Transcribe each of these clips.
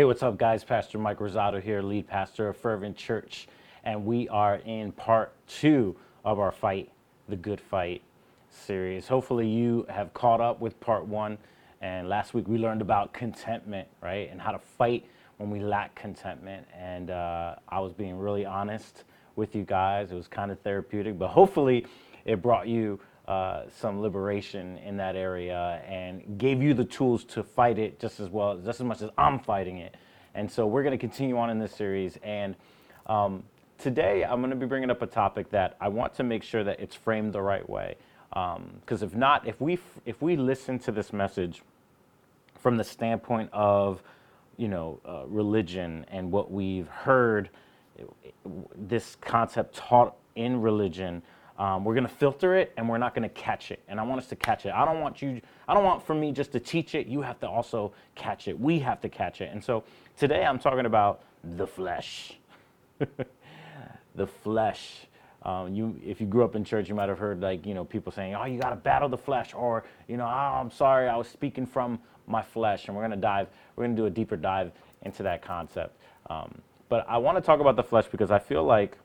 Hey, what's up, guys? Pastor Mike Rosado here, lead pastor of Fervent Church, and we are in part two of our fight, the Good Fight series. Hopefully, you have caught up with part one. And last week we learned about contentment, right? And how to fight when we lack contentment. And uh, I was being really honest with you guys. It was kind of therapeutic, but hopefully it brought you uh, some liberation in that area and gave you the tools to fight it just as well, just as much as I'm fighting it. And so we're going to continue on in this series. And um, today I'm going to be bringing up a topic that I want to make sure that it's framed the right way. Because um, if not, if we if we listen to this message from the standpoint of you know uh, religion and what we've heard this concept taught in religion um, we're going to filter it and we're not going to catch it. And i want us to catch it. I don't want you i don't want for me just to teach it. You have to also catch it. We have to catch it. And so today i'm talking about the flesh. The flesh. Um, you, if you grew up in church, you might have heard like you know people saying, "Oh, you got to battle the flesh," or you know, "Oh, I'm sorry, I was speaking from my flesh." And we're gonna dive, we're gonna do a deeper dive into that concept. Um, but I want to talk about the flesh because I feel like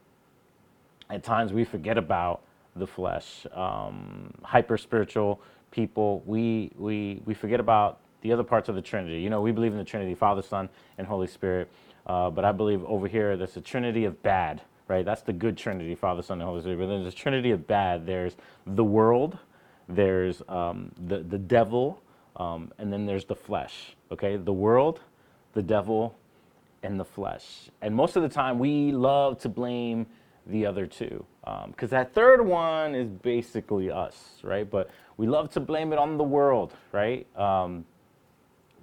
at times we forget about the flesh. Um, hyper spiritual people, we we we forget about the other parts of the Trinity. You know, we believe in the Trinity, Father, Son, and Holy Spirit. Uh, but I believe over here there's a Trinity of bad right? That's the good Trinity, Father, Son, and Holy Spirit. But there's a Trinity of bad. There's the world, there's um, the, the devil, um, and then there's the flesh, okay? The world, the devil, and the flesh. And most of the time, we love to blame the other two because um, that third one is basically us, right? But we love to blame it on the world, right? Um,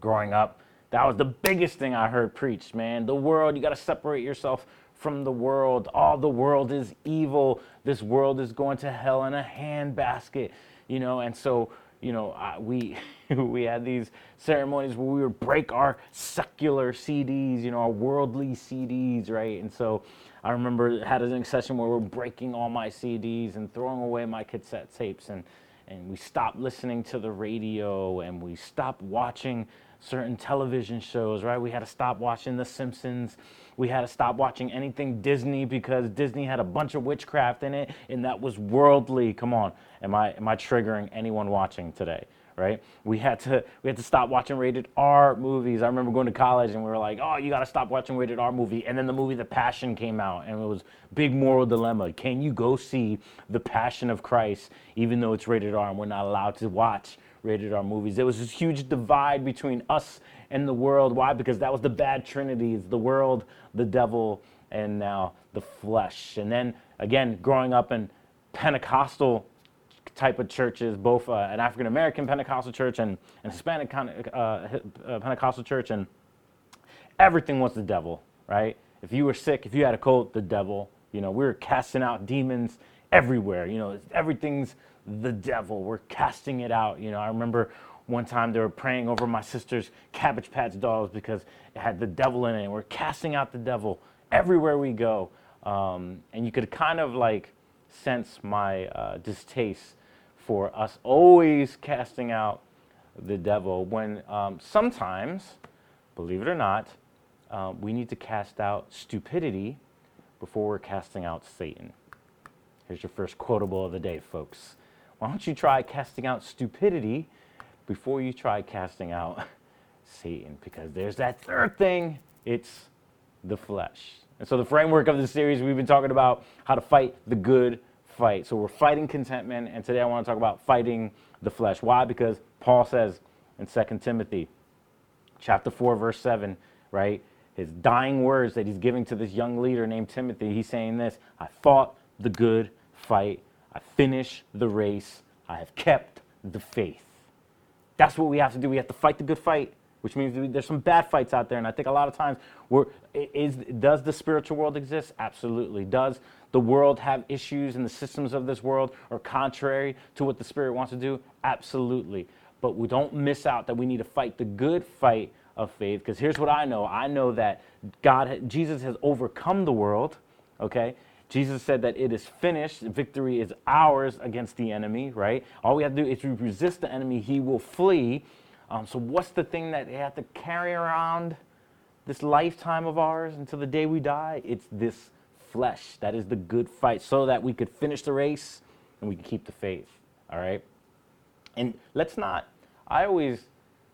growing up, that was the biggest thing I heard preached, man. The world, you got to separate yourself from the world. All the world is evil. This world is going to hell in a handbasket, you know. And so, you know, uh, we we had these ceremonies where we would break our secular CDs, you know, our worldly CDs, right? And so, I remember had a session where we're breaking all my CDs and throwing away my cassette tapes, and and we stopped listening to the radio, and we stopped watching certain television shows, right? We had to stop watching The Simpsons. We had to stop watching anything Disney because Disney had a bunch of witchcraft in it, and that was worldly. Come on, am I am I triggering anyone watching today? Right? We had to we had to stop watching rated R movies. I remember going to college and we were like, oh, you got to stop watching rated R movie. And then the movie The Passion came out, and it was big moral dilemma. Can you go see The Passion of Christ even though it's rated R and we're not allowed to watch rated R movies. There was this huge divide between us and the world. Why? Because that was the bad trinities the world, the devil, and now the flesh. And then again, growing up in Pentecostal type of churches, both uh, an African American Pentecostal church and an Hispanic uh, uh, Pentecostal church, and everything was the devil, right? If you were sick, if you had a cold, the devil. You know, we were casting out demons everywhere. You know, everything's the devil. We're casting it out. You know, I remember one time they were praying over my sister's Cabbage Patch dolls because it had the devil in it. And we're casting out the devil everywhere we go. Um, and you could kind of like sense my uh, distaste for us always casting out the devil when um, sometimes, believe it or not, uh, we need to cast out stupidity before we're casting out Satan. Here's your first quotable of the day, folks. Why don't you try casting out stupidity before you try casting out Satan? Because there's that third thing it's the flesh. And so, the framework of this series, we've been talking about how to fight the good fight. So, we're fighting contentment, and today I want to talk about fighting the flesh. Why? Because Paul says in 2 Timothy chapter 4, verse 7, right? His dying words that he's giving to this young leader named Timothy, he's saying this I fought the good fight I finished the race. I have kept the faith. That's what we have to do. We have to fight the good fight, which means there's some bad fights out there. And I think a lot of times, we're, is, does the spiritual world exist? Absolutely. Does the world have issues and the systems of this world are contrary to what the spirit wants to do? Absolutely. But we don't miss out that we need to fight the good fight of faith. Because here's what I know I know that God, Jesus has overcome the world, okay? Jesus said that it is finished. Victory is ours against the enemy, right? All we have to do is resist the enemy, he will flee. Um, so, what's the thing that they have to carry around? this lifetime of ours until the day we die, it's this flesh that is the good fight so that we could finish the race and we can keep the faith. All right? And let's not, I always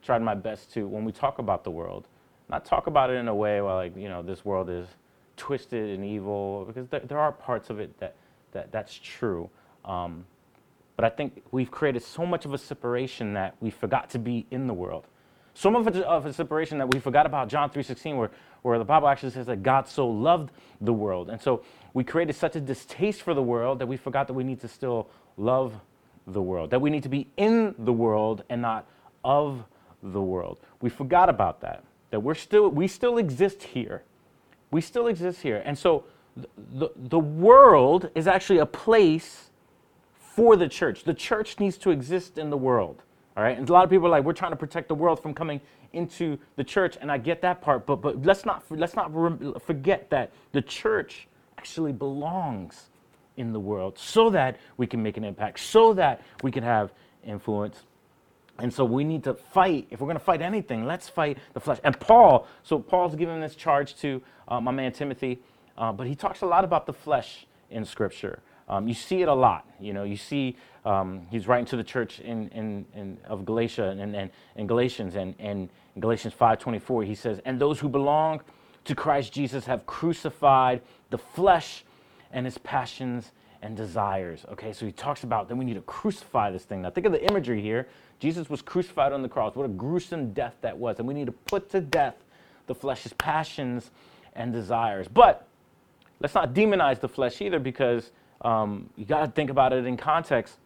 tried my best to, when we talk about the world, not talk about it in a way where, like, you know, this world is twisted and evil, because there, there are parts of it that, that that's true. Um, but I think we've created so much of a separation that we forgot to be in the world. So much of a separation that we forgot about John 3.16 where, where the Bible actually says that God so loved the world. And so we created such a distaste for the world that we forgot that we need to still love the world, that we need to be in the world and not of the world. We forgot about that, that we're still, we still exist here. We still exist here. And so the, the, the world is actually a place for the church. The church needs to exist in the world. All right. And a lot of people are like, we're trying to protect the world from coming into the church. And I get that part. But, but let's not, let's not forget that the church actually belongs in the world so that we can make an impact, so that we can have influence. And so we need to fight. If we're going to fight anything, let's fight the flesh. And Paul, so Paul's giving this charge to uh, my man Timothy, uh, but he talks a lot about the flesh in Scripture. Um, you see it a lot. You know, you see um, he's writing to the church in, in, in of Galatia and, and, and Galatians and, and Galatians 5:24 he says, "And those who belong to Christ Jesus have crucified the flesh and his passions and desires." Okay, so he talks about then we need to crucify this thing. Now think of the imagery here. Jesus was crucified on the cross. What a gruesome death that was, and we need to put to death the flesh's passions and desires. But let's not demonize the flesh either, because um, you got to think about it in context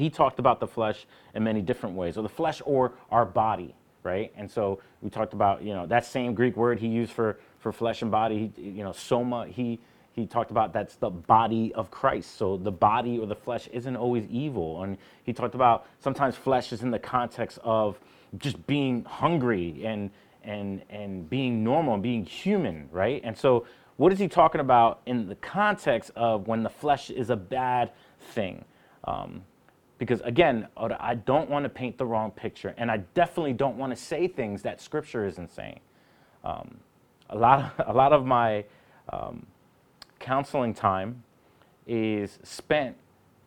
he talked about the flesh in many different ways, or the flesh or our body, right? And so we talked about, you know, that same Greek word he used for, for flesh and body, he, you know, soma, he, he talked about that's the body of Christ. So the body or the flesh isn't always evil. And he talked about sometimes flesh is in the context of just being hungry and, and, and being normal and being human, right? And so what is he talking about in the context of when the flesh is a bad thing? Um, because again, I don't want to paint the wrong picture, and I definitely don't want to say things that Scripture isn't saying. Um, a lot, of, a lot of my um, counseling time is spent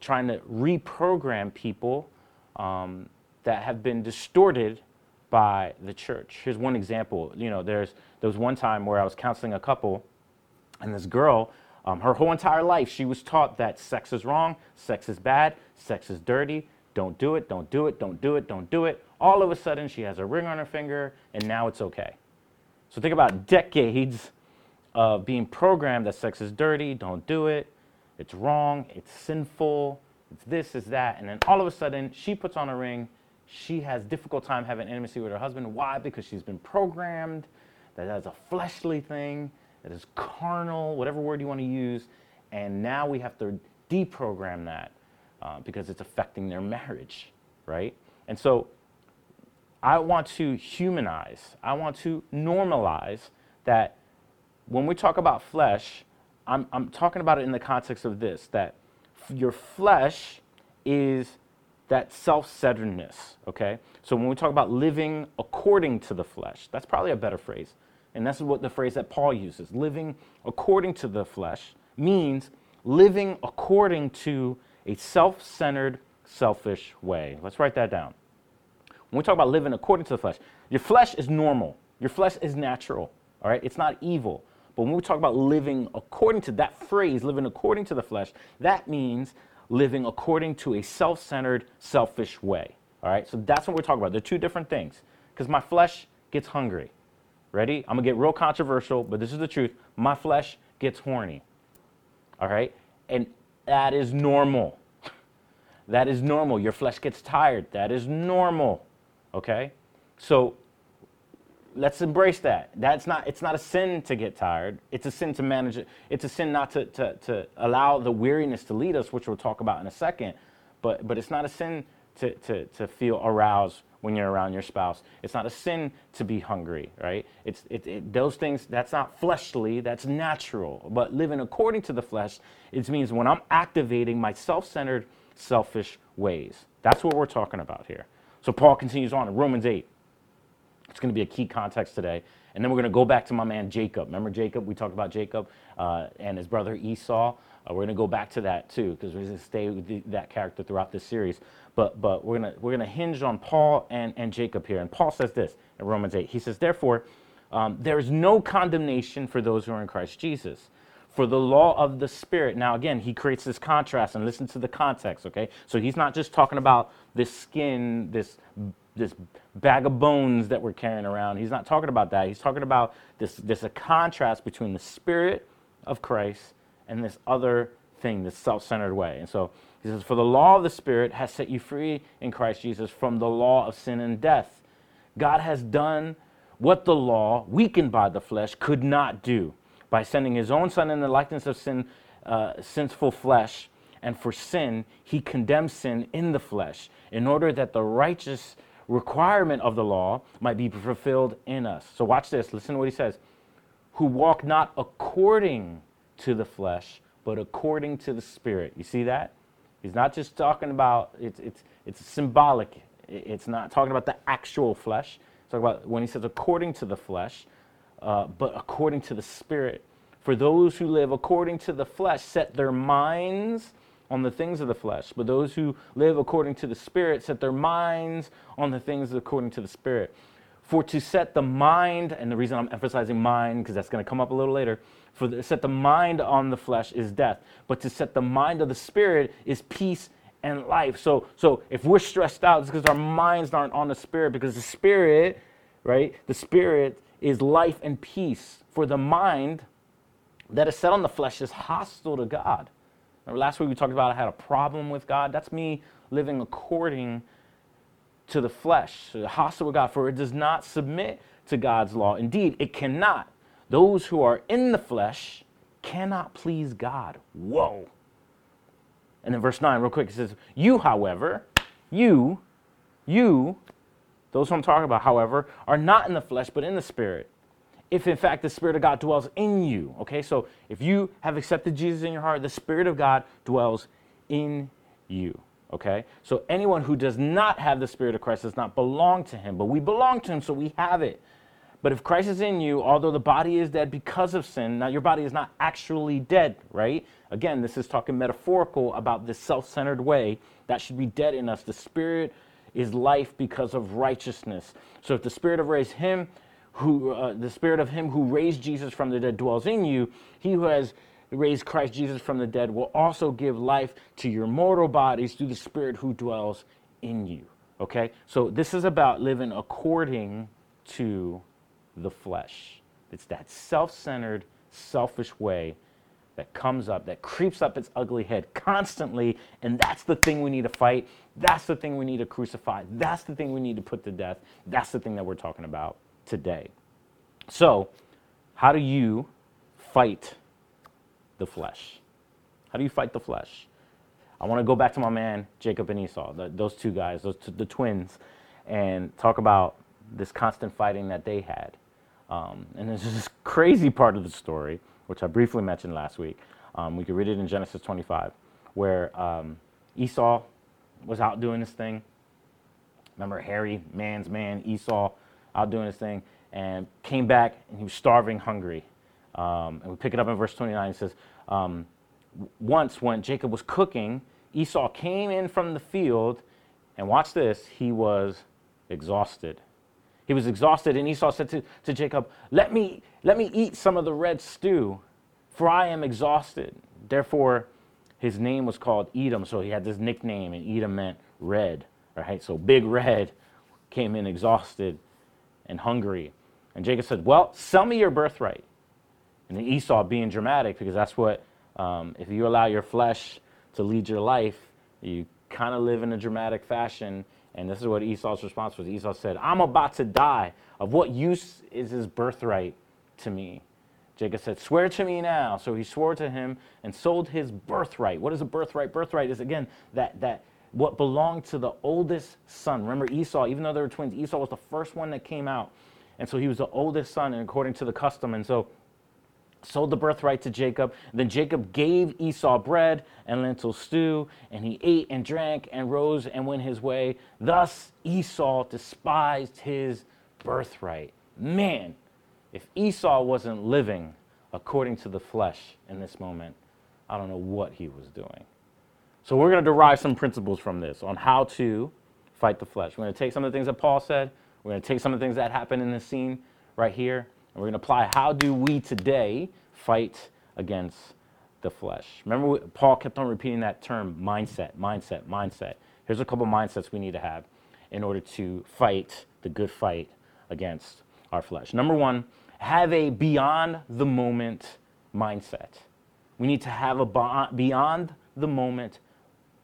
trying to reprogram people um, that have been distorted by the church. Here's one example. You know, there's there was one time where I was counseling a couple, and this girl um, her whole entire life, she was taught that sex is wrong, sex is bad, sex is dirty, don't do it, don't do it, don't do it, don't do it. All of a sudden, she has a ring on her finger, and now it's okay. So think about decades of being programmed that sex is dirty, don't do it, it's wrong, it's sinful, it's this, it's that, and then all of a sudden, she puts on a ring. She has difficult time having intimacy with her husband. Why? Because she's been programmed that that's a fleshly thing that is carnal, whatever word you want to use. And now we have to deprogram that uh, because it's affecting their marriage, right? And so I want to humanize, I want to normalize that when we talk about flesh, I'm, I'm talking about it in the context of this that your flesh is that self centeredness, okay? So when we talk about living according to the flesh, that's probably a better phrase. And that's what the phrase that Paul uses living according to the flesh means living according to a self centered, selfish way. Let's write that down. When we talk about living according to the flesh, your flesh is normal, your flesh is natural, all right? It's not evil. But when we talk about living according to that phrase, living according to the flesh, that means living according to a self centered, selfish way. All right? So that's what we're talking about. They're two different things. Because my flesh gets hungry. Ready? I'm gonna get real controversial, but this is the truth. My flesh gets horny. All right? And that is normal. that is normal. Your flesh gets tired. That is normal. Okay? So let's embrace that. That's not it's not a sin to get tired. It's a sin to manage it. It's a sin not to, to, to allow the weariness to lead us, which we'll talk about in a second. But but it's not a sin to, to, to feel aroused when you're around your spouse. It's not a sin to be hungry, right? It's it, it, those things. That's not fleshly. That's natural. But living according to the flesh, it means when I'm activating my self-centered, selfish ways. That's what we're talking about here. So Paul continues on in Romans 8. It's going to be a key context today. And then we're going to go back to my man Jacob. Remember Jacob? We talked about Jacob uh, and his brother Esau. Uh, we're going to go back to that too because we're going to stay with the, that character throughout this series. But, but we're going we're gonna hinge on Paul and, and Jacob here. And Paul says this in Romans 8. He says, Therefore, um, there is no condemnation for those who are in Christ Jesus. For the law of the Spirit. Now, again, he creates this contrast and listen to the context, okay? So he's not just talking about this skin, this, this bag of bones that we're carrying around. He's not talking about that. He's talking about this, this a contrast between the Spirit of Christ and this other thing, this self centered way. And so he says, For the law of the Spirit has set you free in Christ Jesus from the law of sin and death. God has done what the law, weakened by the flesh, could not do by sending his own Son in the likeness of sin, uh, sinful flesh. And for sin, he condemned sin in the flesh in order that the righteous requirement of the law might be fulfilled in us. So watch this. Listen to what he says. Who walk not according to the flesh, but according to the Spirit. You see that? He's not just talking about it's it's it's symbolic. It's not talking about the actual flesh. Talk about when he says according to the flesh, uh, but according to the Spirit. For those who live according to the flesh set their minds on the things of the flesh, but those who live according to the Spirit set their minds on the things according to the Spirit. For to set the mind, and the reason I'm emphasizing mind, because that's going to come up a little later, for to set the mind on the flesh is death, but to set the mind of the spirit is peace and life. So, so if we're stressed out, it's because our minds aren't on the spirit, because the spirit, right, the spirit is life and peace. For the mind that is set on the flesh is hostile to God. Remember last week we talked about I had a problem with God. That's me living according to the flesh, hostile to God, for it does not submit to God's law. Indeed, it cannot. Those who are in the flesh cannot please God. Whoa. And then verse 9, real quick, it says, You, however, you, you, those who I'm talking about, however, are not in the flesh, but in the Spirit. If in fact the Spirit of God dwells in you. Okay, so if you have accepted Jesus in your heart, the Spirit of God dwells in you. Okay, so anyone who does not have the Spirit of Christ does not belong to him, but we belong to him, so we have it. But if Christ is in you, although the body is dead because of sin, now your body is not actually dead, right? Again, this is talking metaphorical about this self centered way that should be dead in us. The Spirit is life because of righteousness. So if the Spirit of raised him, who uh, the Spirit of him who raised Jesus from the dead dwells in you, he who has raised Christ Jesus from the dead will also give life to your mortal bodies through the Spirit who dwells in you. Okay? So this is about living according to the flesh. It's that self centered, selfish way that comes up, that creeps up its ugly head constantly, and that's the thing we need to fight. That's the thing we need to crucify. That's the thing we need to put to death. That's the thing that we're talking about today. So, how do you fight the flesh? How do you fight the flesh? I want to go back to my man Jacob and Esau, the, those two guys, those two, the twins, and talk about this constant fighting that they had. Um, and there's this crazy part of the story, which I briefly mentioned last week. Um, we could read it in Genesis 25, where um, Esau was out doing this thing. Remember, hairy, man's man, Esau, out doing his thing, and came back and he was starving, hungry. Um, and we pick it up in verse 29. It says, um, Once when Jacob was cooking, Esau came in from the field, and watch this, he was exhausted. He was exhausted, and Esau said to, to Jacob, let me, let me eat some of the red stew, for I am exhausted. Therefore, his name was called Edom, so he had this nickname, and Edom meant red, right? So Big Red came in exhausted and hungry. And Jacob said, Well, sell me your birthright. And Esau, being dramatic, because that's what, um, if you allow your flesh to lead your life, you kind of live in a dramatic fashion and this is what Esau's response was. Esau said, I'm about to die. Of what use is his birthright to me? Jacob said, Swear to me now. So he swore to him and sold his birthright. What is a birthright? Birthright is, again, that, that what belonged to the oldest son. Remember, Esau, even though they were twins, Esau was the first one that came out. And so he was the oldest son, and according to the custom. And so sold the birthright to Jacob. Then Jacob gave Esau bread and lentil stew, and he ate and drank and rose and went his way. Thus Esau despised his birthright. Man, if Esau wasn't living according to the flesh in this moment, I don't know what he was doing. So we're going to derive some principles from this on how to fight the flesh. We're going to take some of the things that Paul said. We're going to take some of the things that happened in this scene right here, and we're going to apply how do we today fight against the flesh. Remember, Paul kept on repeating that term mindset, mindset, mindset. Here's a couple mindsets we need to have in order to fight the good fight against our flesh. Number one, have a beyond the moment mindset. We need to have a beyond the moment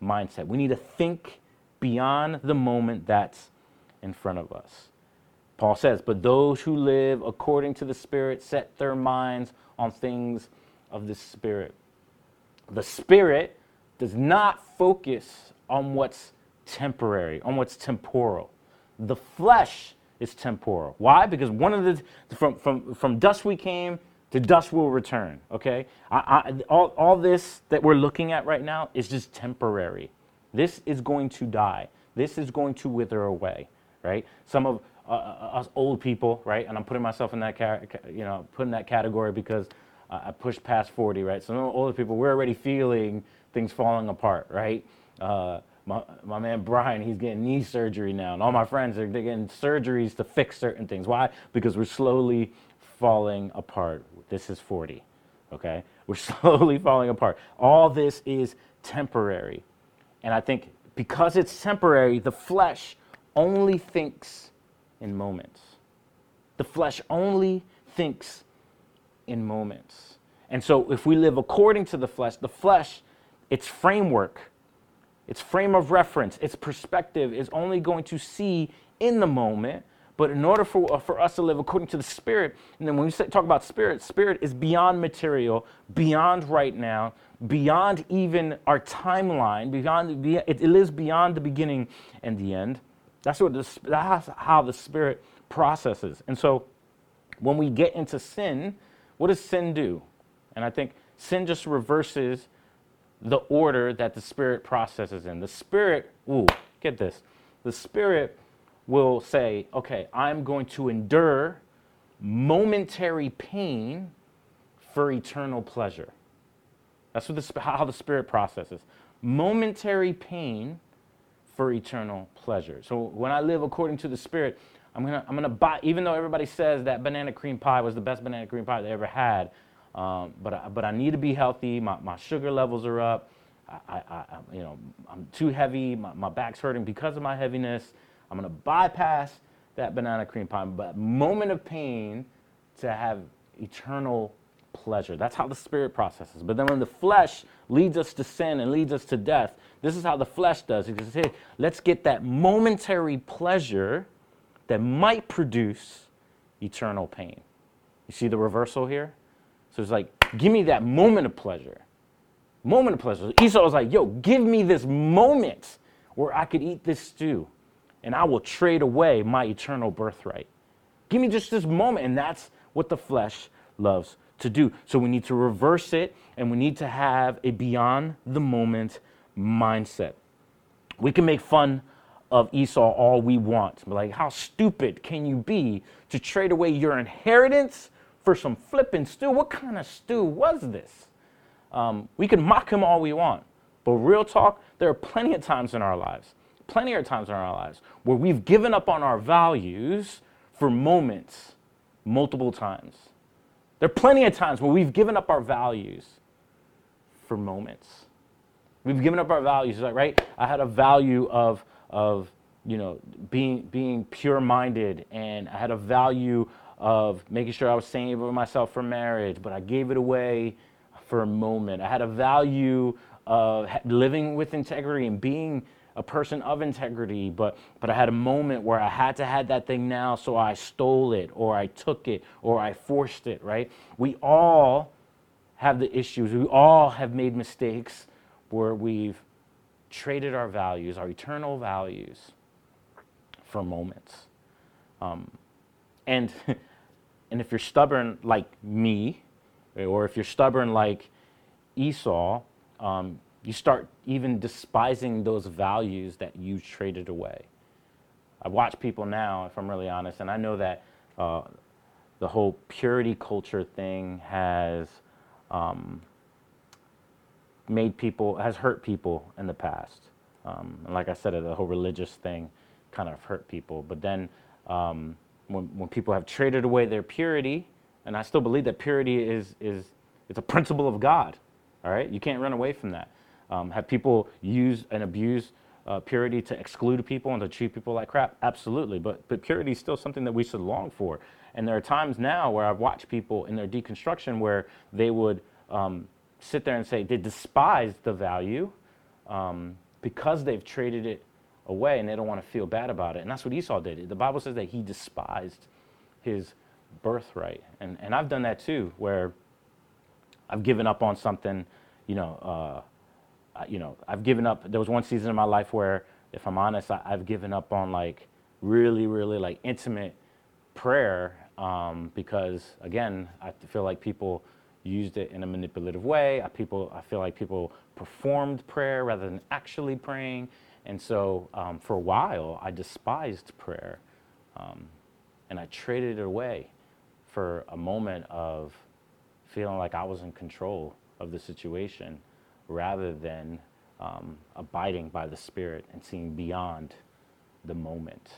mindset. We need to think beyond the moment that's in front of us. Paul says, But those who live according to the Spirit set their minds on things of the Spirit. The Spirit does not focus on what's temporary, on what's temporal. The flesh is temporal. Why? Because one of the from from from dust we came to dust will return. Okay, I, I, all all this that we're looking at right now is just temporary. This is going to die. This is going to wither away. Right? Some of uh, uh us old people, right? And I'm putting myself in that car, you know, putting that category because I pushed past 40, right? So older people, we're already feeling things falling apart, right? Uh, my, my man Brian, he's getting knee surgery now, and all my friends are getting surgeries to fix certain things. Why? Because we're slowly falling apart. This is 40, okay? We're slowly falling apart. All this is temporary. And I think because it's temporary, the flesh only thinks in moments. The flesh only thinks in moments. And so if we live according to the flesh, the flesh, its framework, its frame of reference, its perspective is only going to see in the moment. But in order for, for us to live according to the Spirit, and then when we say, talk about Spirit, Spirit is beyond material, beyond right now, beyond even our timeline, beyond it lives beyond the beginning and the end. That's what the, that's how the Spirit processes. And so when we get into sin, what does sin do? And I think sin just reverses the order that the Spirit processes in. The Spirit, ooh, get this. The Spirit will say, okay, I'm going to endure momentary pain for eternal pleasure. That's what the, how the Spirit processes. Momentary pain for eternal pleasure. So when I live according to the Spirit, I'm gonna, I'm gonna buy, even though everybody says that banana cream pie was the best banana cream pie they ever had, um, but, I, but I need to be healthy. My, my sugar levels are up. I, I, I you know, I'm too heavy. My, my back's hurting because of my heaviness. I'm gonna bypass that banana cream pie, but moment of pain to have eternal pleasure. That's how the spirit processes. But then when the flesh leads us to sin and leads us to death, this is how the flesh does. It says, hey, let's get that momentary pleasure that might produce eternal pain. You see the reversal here? So it's like, give me that moment of pleasure. Moment of pleasure. Esau was like, yo, give me this moment where I could eat this stew and I will trade away my eternal birthright. Give me just this moment. And that's what the flesh loves to do. So we need to reverse it and we need to have a beyond the moment mindset. We can make fun of Esau all we want. Like, how stupid can you be to trade away your inheritance for some flipping stew? What kind of stew was this? Um, we can mock him all we want. But real talk, there are plenty of times in our lives, plenty of times in our lives where we've given up on our values for moments multiple times. There are plenty of times where we've given up our values for moments. We've given up our values, right? I had a value of of you know being being pure minded and I had a value of making sure I was saving myself for marriage, but I gave it away for a moment. I had a value of living with integrity and being a person of integrity, but but I had a moment where I had to have that thing now, so I stole it or I took it or I forced it, right? We all have the issues. We all have made mistakes where we've traded our values, our eternal values, for moments. Um, and, and if you're stubborn like me, or if you're stubborn like Esau, um, you start even despising those values that you traded away. I watch people now, if I'm really honest, and I know that uh, the whole purity culture thing has um, made people, has hurt people in the past. Um, and like I said, the whole religious thing kind of hurt people. But then um, when, when people have traded away their purity, and I still believe that purity is, is it's a principle of God, all right? You can't run away from that. Um, have people use and abuse uh, purity to exclude people and to treat people like crap? Absolutely. But, but purity is still something that we should long for. And there are times now where I've watched people in their deconstruction where they would um, sit there and say they despise the value um, because they've traded it away and they don't want to feel bad about it. And that's what Esau did. The Bible says that he despised his birthright. And, and I've done that too, where I've given up on something, you know, uh, you know, I've given up. There was one season in my life where, if I'm honest, I, have given up on like really, really like intimate prayer um, because, again, I feel like people used it in a manipulative way. I, people, I feel like people performed prayer rather than actually praying. And so um, for a while, I despised prayer um, and I traded it away for a moment of feeling like I was in control of the situation rather than um, abiding by the Spirit and seeing beyond the moment.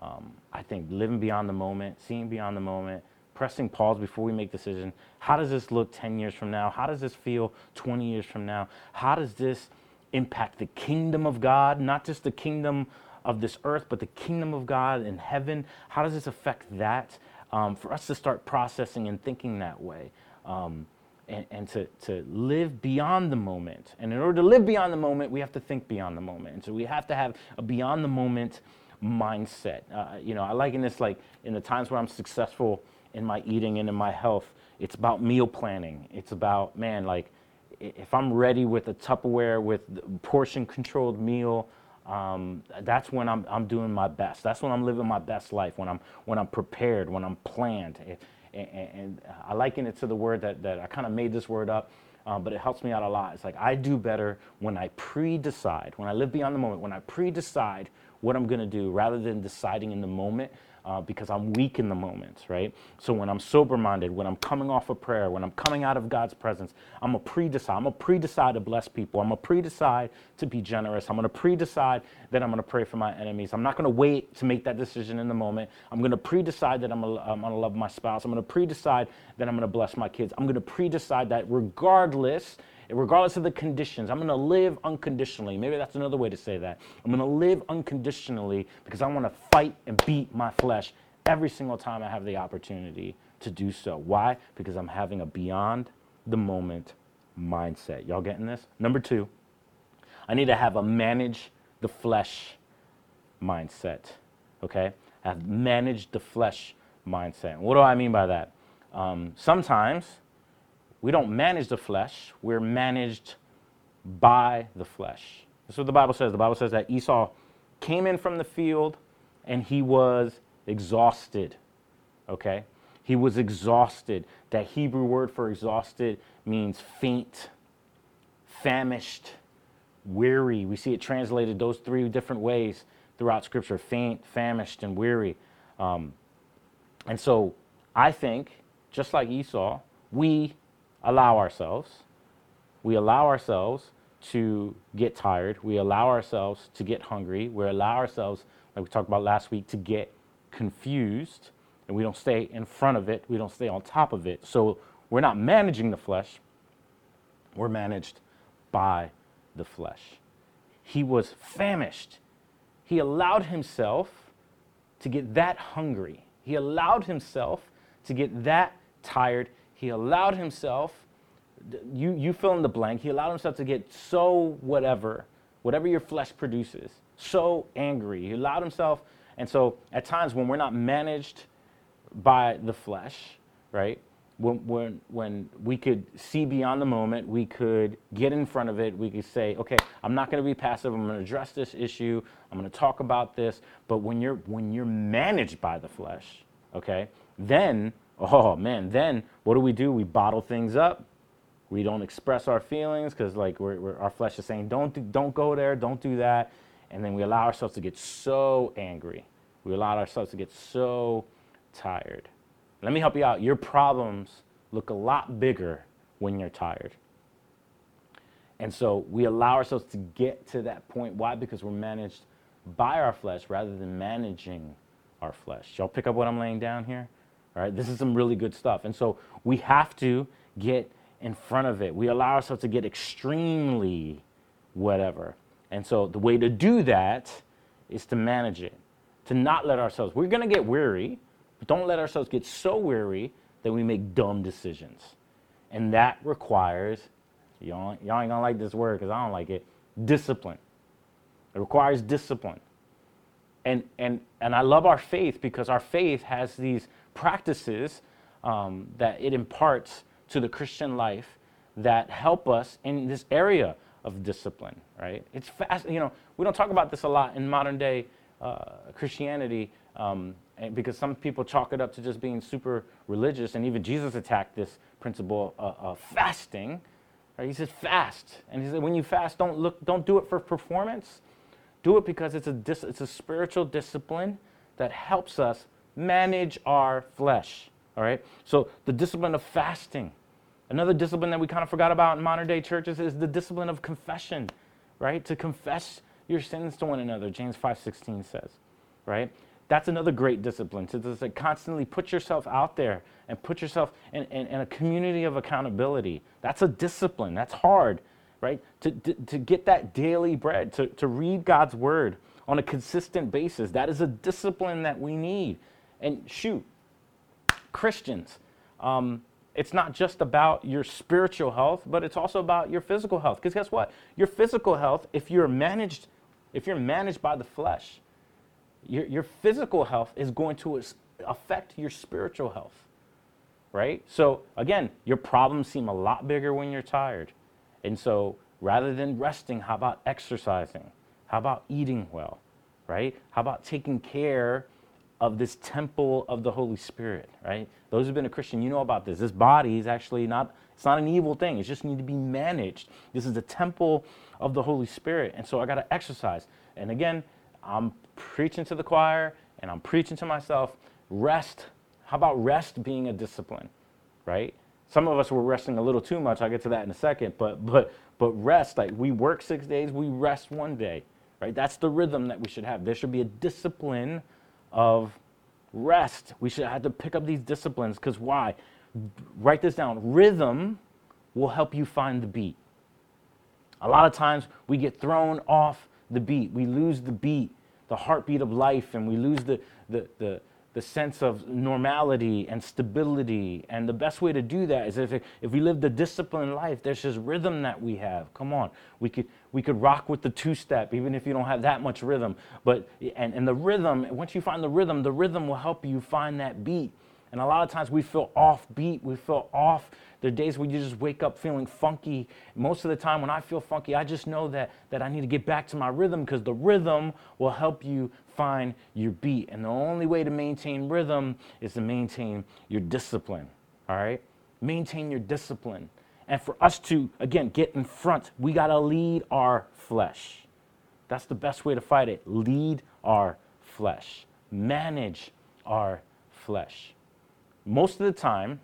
Um, I think living beyond the moment, seeing beyond the moment, pressing pause before we make decision. How does this look 10 years from now? How does this feel 20 years from now? How does this impact the kingdom of God, not just the kingdom of this earth, but the kingdom of God in heaven? How does this affect that? Um, for us to start processing and thinking that way. Um, and, and to, to live beyond the moment. And in order to live beyond the moment, we have to think beyond the moment. And so we have to have a beyond the moment mindset. Uh, you know, I liken this like in the times where I'm successful in my eating and in my health, it's about meal planning. It's about, man, like if I'm ready with a Tupperware with portion controlled meal, um, that's when I'm, I'm doing my best. That's when I'm living my best life, when I'm, when I'm prepared, when I'm planned and, and I liken it to the word that, that I kind of made this word up, um, but it helps me out a lot. It's like I do better when I pre decide, when I live beyond the moment, when I pre decide what I'm going to do rather than deciding in the moment uh, because I'm weak in the moment, right? So when I'm sober minded, when I'm coming off of prayer, when I'm coming out of God's presence, I'm a pre decide. I'm a pre decide to bless people. I'm a pre decide to be generous. I'm going to pre decide that I'm going to pray for my enemies. I'm not going to wait to make that decision in the moment. I'm going to pre decide that I'm going to love my spouse. I'm going to pre decide that I'm going to bless my kids. I'm going to pre decide that regardless regardless of the conditions. I'm going to live unconditionally. Maybe that's another way to say that. I'm going to live unconditionally because I want to fight and beat my flesh every single time I have the opportunity to do so. Why? Because I'm having a beyond the moment mindset. Y'all getting this? Number two, I need to have a manage the flesh mindset. Okay? I've managed the flesh mindset. What do I mean by that? Um, sometimes we don't manage the flesh, we're managed by the flesh. That's what the Bible says. The Bible says that Esau came in from the field and he was exhausted. Okay? He was exhausted. That Hebrew word for exhausted means faint, famished, weary. We see it translated those three different ways throughout Scripture faint, famished, and weary. Um, and so I think, just like Esau, we allow ourselves. We allow ourselves to get tired. We allow ourselves to get hungry. We allow ourselves, like we talked about last week, to get confused. And we don't stay in front of it. We don't stay on top of it. So we're not managing the flesh. We're managed by the flesh. He was famished. He allowed himself to get that hungry. He allowed himself to get that tired he allowed himself, you, you fill in the blank, he allowed himself to get so whatever, whatever your flesh produces, so angry. He allowed himself, and so at times when we're not managed by the flesh, right? When, when, when we could see beyond the moment, we could get in front of it, we could say, okay, I'm not going to be passive, I'm going to address this issue, I'm going to talk about this. But when you're, when you're managed by the flesh, okay, then oh man, then what do we do? We bottle things up. We don't express our feelings because like we're, we're, our flesh is saying, don't, do, don't go there, don't do that. And then we allow ourselves to get so angry. We allow ourselves to get so tired. Let me help you out. Your problems look a lot bigger when you're tired. And so we allow ourselves to get to that point. Why? Because we're managed by our flesh rather than managing our flesh. Y'all pick up what I'm laying down here? All right, this is some really good stuff. And so we have to get in front of it. We allow ourselves to get extremely whatever. And so the way to do that is to manage it, to not let ourselves, we're going to get weary, but don't let ourselves get so weary that we make dumb decisions. And that requires, y'all, y'all ain't going to like this word because I don't like it, discipline. It requires discipline. And, and, and I love our faith because our faith has these practices um, that it imparts to the Christian life that help us in this area of discipline, right? It's fast, you know, we don't talk about this a lot in modern day uh, Christianity um, because some people chalk it up to just being super religious, and even Jesus attacked this principle of, of fasting. Right? He said fast, and he said when you fast, don't look, don't do it for performance, do it because it's a dis- it's a spiritual discipline that helps us manage our flesh. All right. So the discipline of fasting. Another discipline that we kind of forgot about in modern day churches is the discipline of confession, right? To confess your sins to one another, James 5:16 says, right? That's another great discipline to just like constantly put yourself out there and put yourself in, in, in, a community of accountability. That's a discipline. That's hard, right? To, to, to get that daily bread, to, to read God's word on a consistent basis. That is a discipline that we need. And shoot, Christians, um, it's not just about your spiritual health, but it's also about your physical health. Because guess what? Your physical health, if you're managed, if you're managed by the flesh, your, your physical health is going to affect your spiritual health. Right? So again, your problems seem a lot bigger when you're tired. And so rather than resting, how about exercising? How about eating well? Right? How about taking care of this temple of the Holy Spirit, right? Those who've been a Christian, you know about this. This body is actually not, it's not an evil thing. It just needs to be managed. This is the temple of the Holy Spirit. And so I got to exercise. And again, I'm preaching to the choir and I'm preaching to myself. Rest. How about rest being a discipline, right? Some of us were resting a little too much. I'll get to that in a second. But, but, but rest, like we work six days, we rest one day, right? That's the rhythm that we should have. There should be a discipline of rest. We should have to pick up these disciplines because why? Write this down. Rhythm will help you find the beat. A lot of times we get thrown off the beat. We lose the beat, the heartbeat of life, and we lose the, the, the, the sense of normality and stability. And the best way to do that is if, if we live the disciplined life, there's this rhythm that we have. Come on. We could, we could rock with the two step, even if you don't have that much rhythm. But, and, and the rhythm, once you find the rhythm, the rhythm will help you find that beat. And a lot of times we feel off beat, we feel off there are days where you just wake up feeling funky. Most of the time when I feel funky, I just know that, that I need to get back to my rhythm because the rhythm will help you find your beat. And the only way to maintain rhythm is to maintain your discipline. All right? Maintain your discipline. And for us to, again, get in front, we got to lead our flesh. That's the best way to fight it. Lead our flesh, manage our flesh. Most of the time,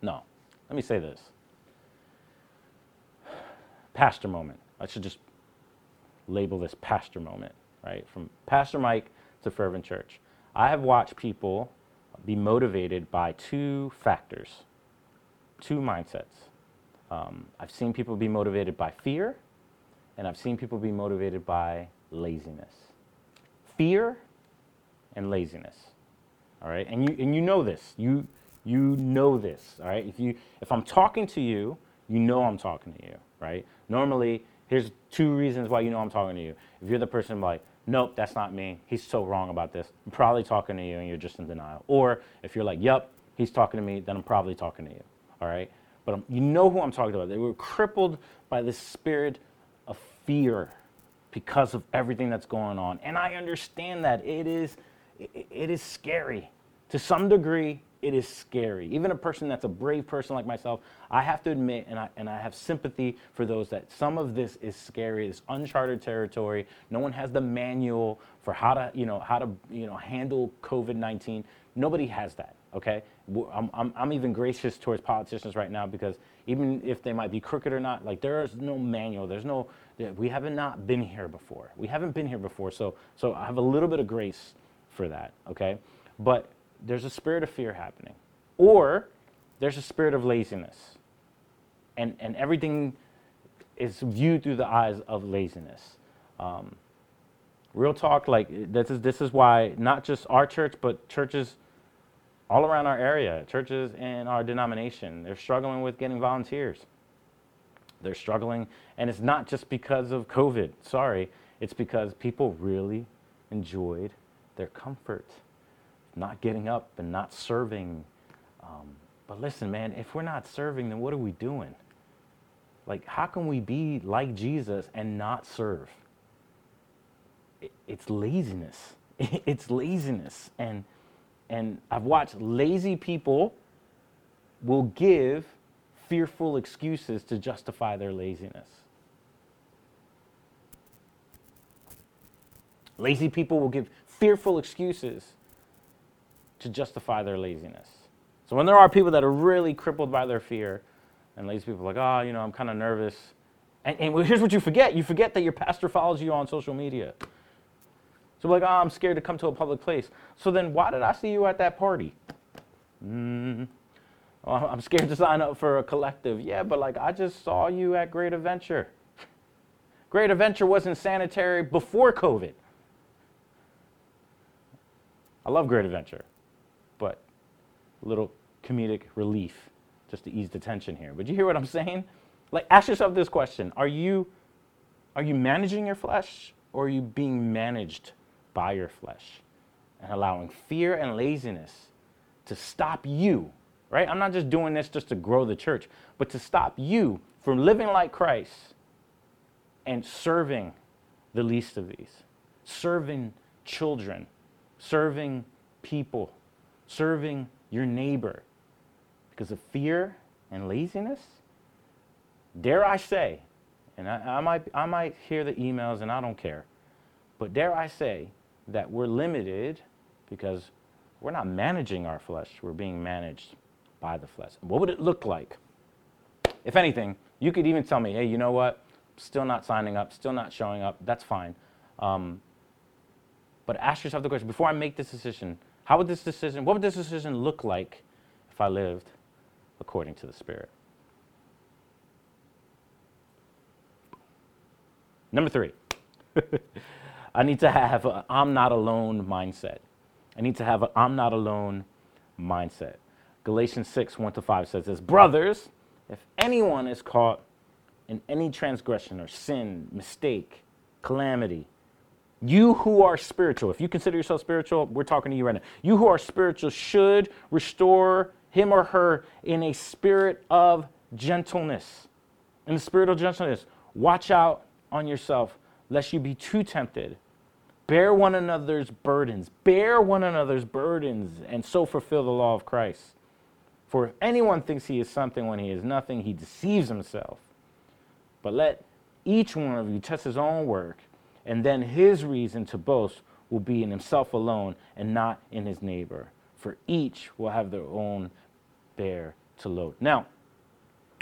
no. Let me say this. Pastor moment. I should just label this pastor moment, right? From Pastor Mike to Fervent Church. I have watched people be motivated by two factors, two mindsets. Um, I've seen people be motivated by fear, and I've seen people be motivated by laziness. Fear and laziness. All right, and you and you know this. You you know this, all right? If, you, if I'm talking to you, you know I'm talking to you, right? Normally, here's two reasons why you know I'm talking to you. If you're the person like, nope, that's not me. He's so wrong about this. I'm probably talking to you and you're just in denial. Or if you're like, yep, he's talking to me, then I'm probably talking to you, all right? But I'm, you know who I'm talking about. They were crippled by this spirit of fear because of everything that's going on. And I understand that. It is, it, is scary. To some degree, it is scary. Even a person that's a brave person like myself, I have to admit, and I, and I have sympathy for those that some of this is scary. It's uncharted territory. No one has the manual for how to, you know, how to, you know, handle COVID-19. Nobody has that. okay? I'm, I'm, I'm even gracious towards politicians right now because even if they might be crooked or not, like there is no manual, there's no, we haven't not been here before. We haven't been here before, so, so I have a little bit of grace for that, okay? But there's a spirit of fear happening. Or there's a spirit of laziness. And, and everything is viewed through the eyes of laziness. Um, real talk, like this is, this is why not just our church, but churches all around our area, churches in our denomination, they're struggling with getting volunteers. They're struggling, and it's not just because of COVID. Sorry, it's because people really enjoyed their comfort, not getting up and not serving. Um, but listen, man, if we're not serving, then what are we doing? Like, how can we be like Jesus and not serve? It's laziness. It's laziness. And and I've watched lazy people will give fearful excuses to justify their laziness. Lazy people will give fearful excuses to justify their laziness. So when there are people that are really crippled by their fear, and lazy people are like, oh, you know, I'm kind of nervous. And, and here's what you forget you forget that your pastor follows you on social media. So like, oh, I'm scared to come to a public place. So then why did I see you at that party? Mm, I'm scared to sign up for a collective. Yeah, but like I just saw you at Great Adventure. Great Adventure wasn't sanitary before COVID. I love Great Adventure, but a little comedic relief just to ease the tension here. But you hear what I'm saying? Like ask yourself this question. Are you are you managing your flesh or are you being managed by your flesh and allowing fear and laziness to stop you, right? I'm not just doing this just to grow the church, but to stop you from living like Christ and serving the least of these, serving children, serving people, serving your neighbor. Because of fear and laziness, dare I say, and I, I, might, I might hear the emails and I don't care, but dare I say, that we're limited because we're not managing our flesh, we're being managed by the flesh. What would it look like? If anything, you could even tell me, hey, you know what? Still not signing up, still not showing up. That's fine. Um, but ask yourself the question before I make this decision, how would this decision, what would this decision look like if I lived according to the Spirit? Number three. I need to have an I'm not alone mindset. I need to have an I'm not alone mindset. Galatians 6, 1 to 5 says this Brothers, if anyone is caught in any transgression or sin, mistake, calamity, you who are spiritual, if you consider yourself spiritual, we're talking to you right now. You who are spiritual should restore him or her in a spirit of gentleness. In the spirit of gentleness, watch out on yourself lest you be too tempted. Bear one another's burdens. Bear one another's burdens, and so fulfill the law of Christ. For if anyone thinks he is something when he is nothing, he deceives himself. But let each one of you test his own work, and then his reason to boast will be in himself alone and not in his neighbor. For each will have their own bear to load. Now,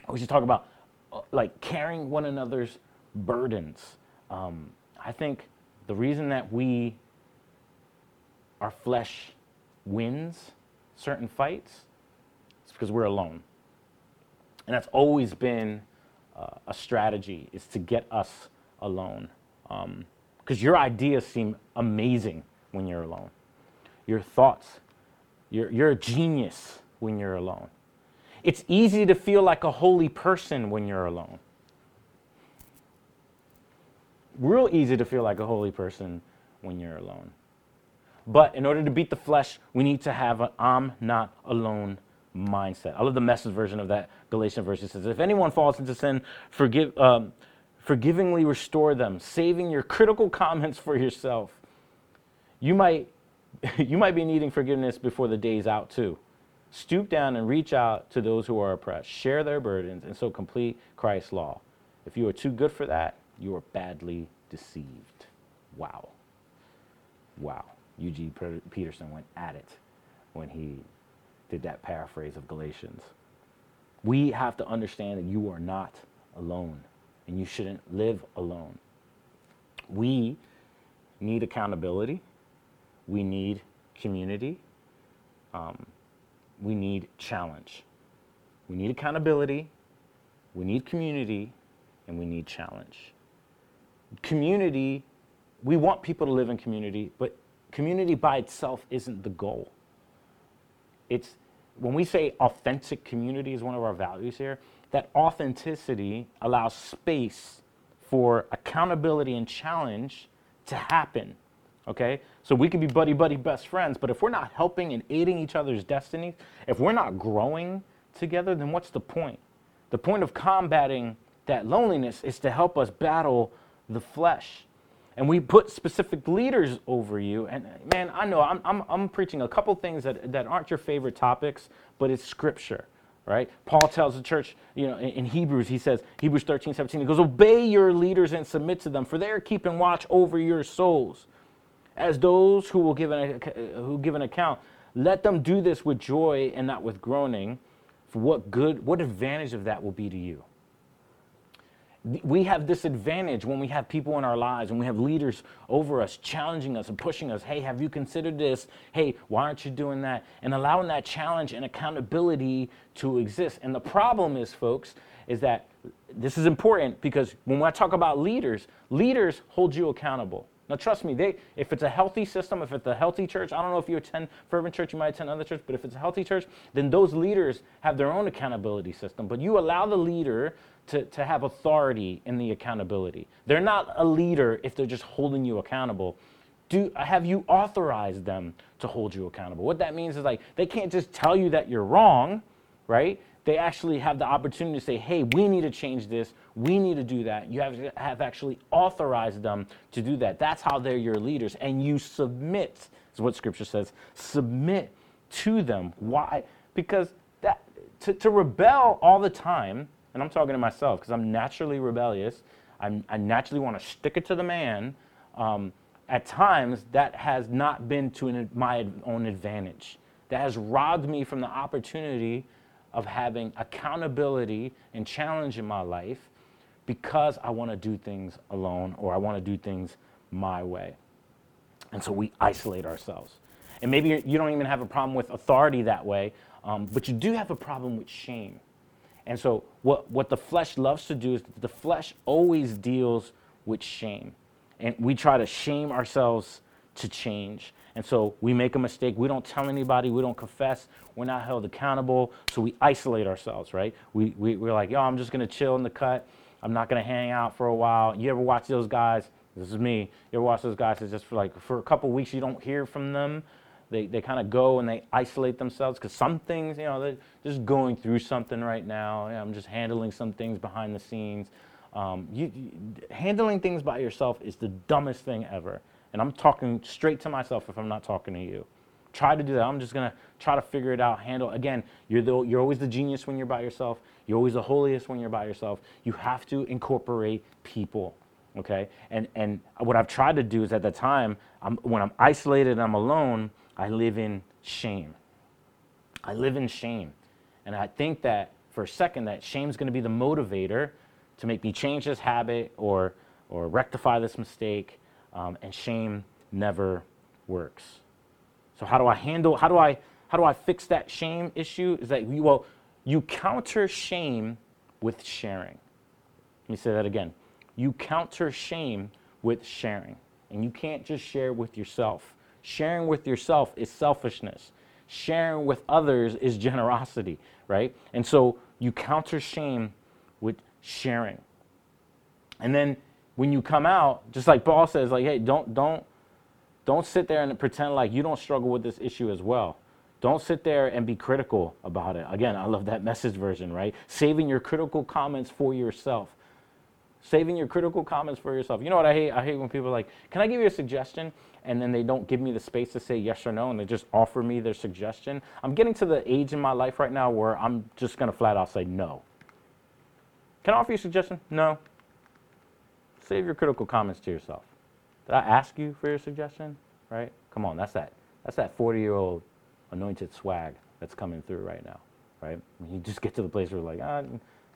we should talk about uh, like carrying one another's burdens. Um, I think the reason that we, our flesh wins certain fights is because we're alone. And that's always been uh, a strategy, is to get us alone. Because your ideas seem amazing when you're alone. Your thoughts, you're, you're a genius when you're alone. It's easy to feel like a holy person when you're alone real easy to feel like a holy person when you're alone. But in order to beat the flesh, we need to have an I'm not alone mindset. I love the message version of that Galatian verse. It says, If anyone falls into sin, forgive, um, forgivingly restore them, saving your critical comments for yourself. You might, you might be needing forgiveness before the day's out, too. Stoop down and reach out to those who are oppressed, share their burdens, and so complete Christ's law. If you are too good for that, you are badly deceived. Wow. Wow. Eugene Peterson went at it when he did that paraphrase of Galatians. We have to understand that you are not alone and you shouldn't live alone. We need accountability, we need community, um, we need challenge. We need accountability, we need community, and we need challenge. Community, we want people to live in community, but community by itself isn't the goal. It's when we say authentic community is one of our values here, that authenticity allows space for accountability and challenge to happen. Okay? So we can be buddy buddy best friends, but if we're not helping and aiding each other's destinies, if we're not growing together, then what's the point? The point of combating that loneliness is to help us battle the flesh. And we put specific leaders over you. And man, I know I'm, I'm, I'm preaching a couple things that, that aren't your favorite topics, but it's scripture right? Paul tells the church, you know, in, Hebrews, he says, Hebrews 13, 17, he goes, Obey your leaders and submit to them, for they are keeping watch over your souls. As those who will give an, who give an account, let them do this with joy and not with groaning, for what good, what advantage of that will be to you? We have this advantage when we have people in our lives, when we have leaders over us challenging us and pushing us. Hey, have you considered this? Hey, why aren't you doing that? And allowing that challenge and accountability to exist. And the problem is, folks, is that this is important because when I talk about leaders, leaders hold you accountable. Now, trust me, they, if it's a healthy system, if it's a healthy church, I don't know if you attend Fervent Church, you might attend other church, but if it's a healthy church, then those leaders have their own accountability system. But you allow the leader to, to have authority in the accountability. They're not a leader if they're just holding you accountable. Do, have you authorized them to hold you accountable? What that means is like they can't just tell you that you're wrong, right? They actually have the opportunity to say, hey, we need to change this. We need to do that. You have, have actually authorized them to do that. That's how they're your leaders. And you submit, is what scripture says, submit to them. Why? Because that, to, to rebel all the time and I'm talking to myself because I'm naturally rebellious. I'm, i naturally want to stick it to the man. Um, at times, that has not been to an, my own advantage. That has robbed me from the opportunity of having accountability and challenge in my life because I want to do things alone or I want to do things my way. And so we isolate ourselves. And maybe you don't even have a problem with authority that way, um, but you do have a problem with shame. And so, what, what the flesh loves to do is the flesh always deals with shame. And we try to shame ourselves to change. And so, we make a mistake. We don't tell anybody. We don't confess. We're not held accountable. So, we isolate ourselves, right? We, we, we're like, yo, I'm just going to chill in the cut. I'm not going to hang out for a while. You ever watch those guys? This is me. You ever watch those guys? It's just for like for a couple weeks you don't hear from them they, they kind of go and they isolate themselves because some things, you know, they're just going through something right now. You know, I'm just handling some things behind the scenes. Um, you, you, handling things by yourself is the dumbest thing ever. And I'm talking straight to myself if I'm not talking to you. Try to do that. I'm just going to try to figure it out, handle. Again, you're, the, you're always the genius when you're by yourself. You're always the holiest when you're by yourself. You have to incorporate people okay and and what i've tried to do is at the time I'm, when i'm isolated and i'm alone I live in shame. I live in shame. And I think that for a second that shame's going to be the motivator to make me change this habit or, or rectify this mistake. Um, and shame never works. So how do I handle, how do I, how do I fix that shame issue? Is that, you, well, you counter shame with sharing. Let me say that again. You counter shame with sharing. And you can't just share with yourself. Sharing with yourself is selfishness. Sharing with others is generosity, right? And so you counter shame with sharing. And then when you come out, just like Paul says, like, hey, don't don't don't sit there and pretend like you don't struggle with this issue as well. Don't sit there and be critical about it. Again, I love that message version, right? Saving your critical comments for yourself. Saving your critical comments for yourself. You know what I hate? I hate when people are like, "Can I give you a suggestion?" and then they don't give me the space to say yes or no and they just offer me their suggestion. I'm getting to the age in my life right now where I'm just to flat out say no. Can I offer you a suggestion? No. Save your critical comments to yourself. Did I ask you for your suggestion? Right? Come on, that's that. That's that 40 year old anointed swag. that's coming through right now, right? You just get to the place where like, ah,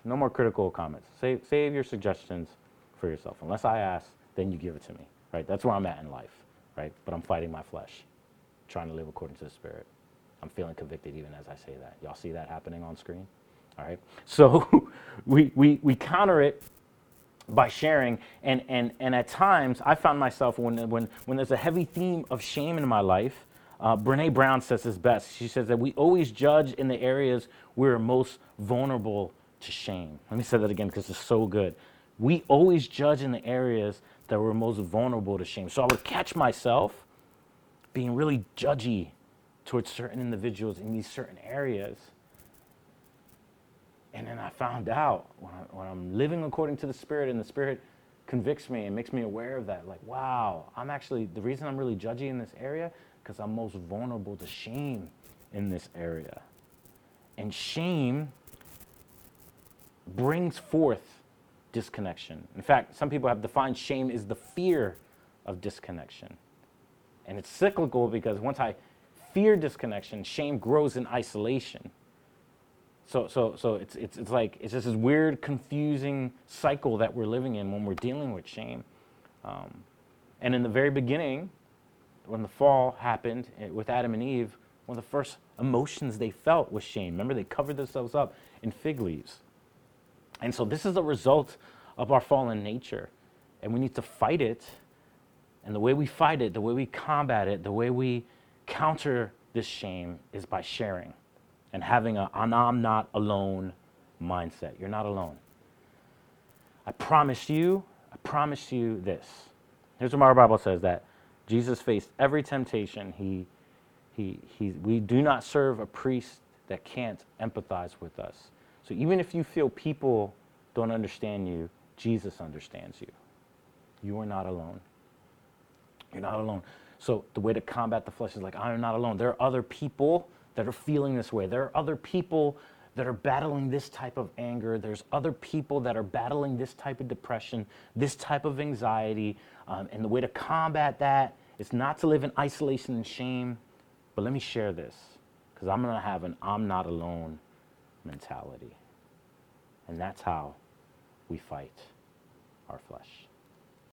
no more critical comments. Save, save your suggestions for yourself. Unless I ask, then you give it to me, right? That's where I'm at in life, right? But I'm fighting my flesh, trying to live according to the Spirit. I'm feeling convicted even as I say that. Y'all see that happening on screen? All right. So we, we, we counter it by sharing. And, and, and at times, I found myself when, when, when there's a heavy theme of shame in my life, uh, Brene Brown says this best. She says that we always judge in the areas we're most vulnerable to shame. Let me say that again because it's so good. We always judge in the areas that we're most vulnerable to shame. So I would catch myself being really judgy towards certain individuals in these certain areas. And then I found out when, I, when I'm living according to the Spirit and the Spirit convicts me and makes me aware of that, like, wow, I'm actually, the reason I'm really judgy in this area, because I'm most vulnerable to shame in this area. And shame brings forth disconnection. In fact, some people have defined shame as the fear of disconnection. And it's cyclical because once I fear disconnection, shame grows in isolation. So, so, so it's, it's, it's like, it's just this weird, confusing cycle that we're living in when we're dealing with shame. Um, and in the very beginning, when the fall happened eh, with Adam and Eve, one of the first emotions they felt was shame. Remember, they covered themselves up in fig leaves. And so this is a result of our fallen nature. And we need to fight it. And the way we fight it, the way we combat it, the way we counter this shame is by sharing and having a I'm not alone mindset. You're not alone. I promise you, I promise you this. Here's what our Bible says that Jesus faced every temptation. He, he, he, we do not serve a priest that can't empathize with us. So even if you feel people don't understand you, Jesus understands you. You are not alone. You're not alone. So the way to combat the flesh is like, I'm not alone. There are other people that are feeling this way. There are other people that are battling this type of anger. There's other people that are battling this type of depression, this type of anxiety. Um, and the way to combat that is not to live in isolation and shame. But let me share this because I'm going to have an I'm not alone mentality. And that's how we fight our flesh.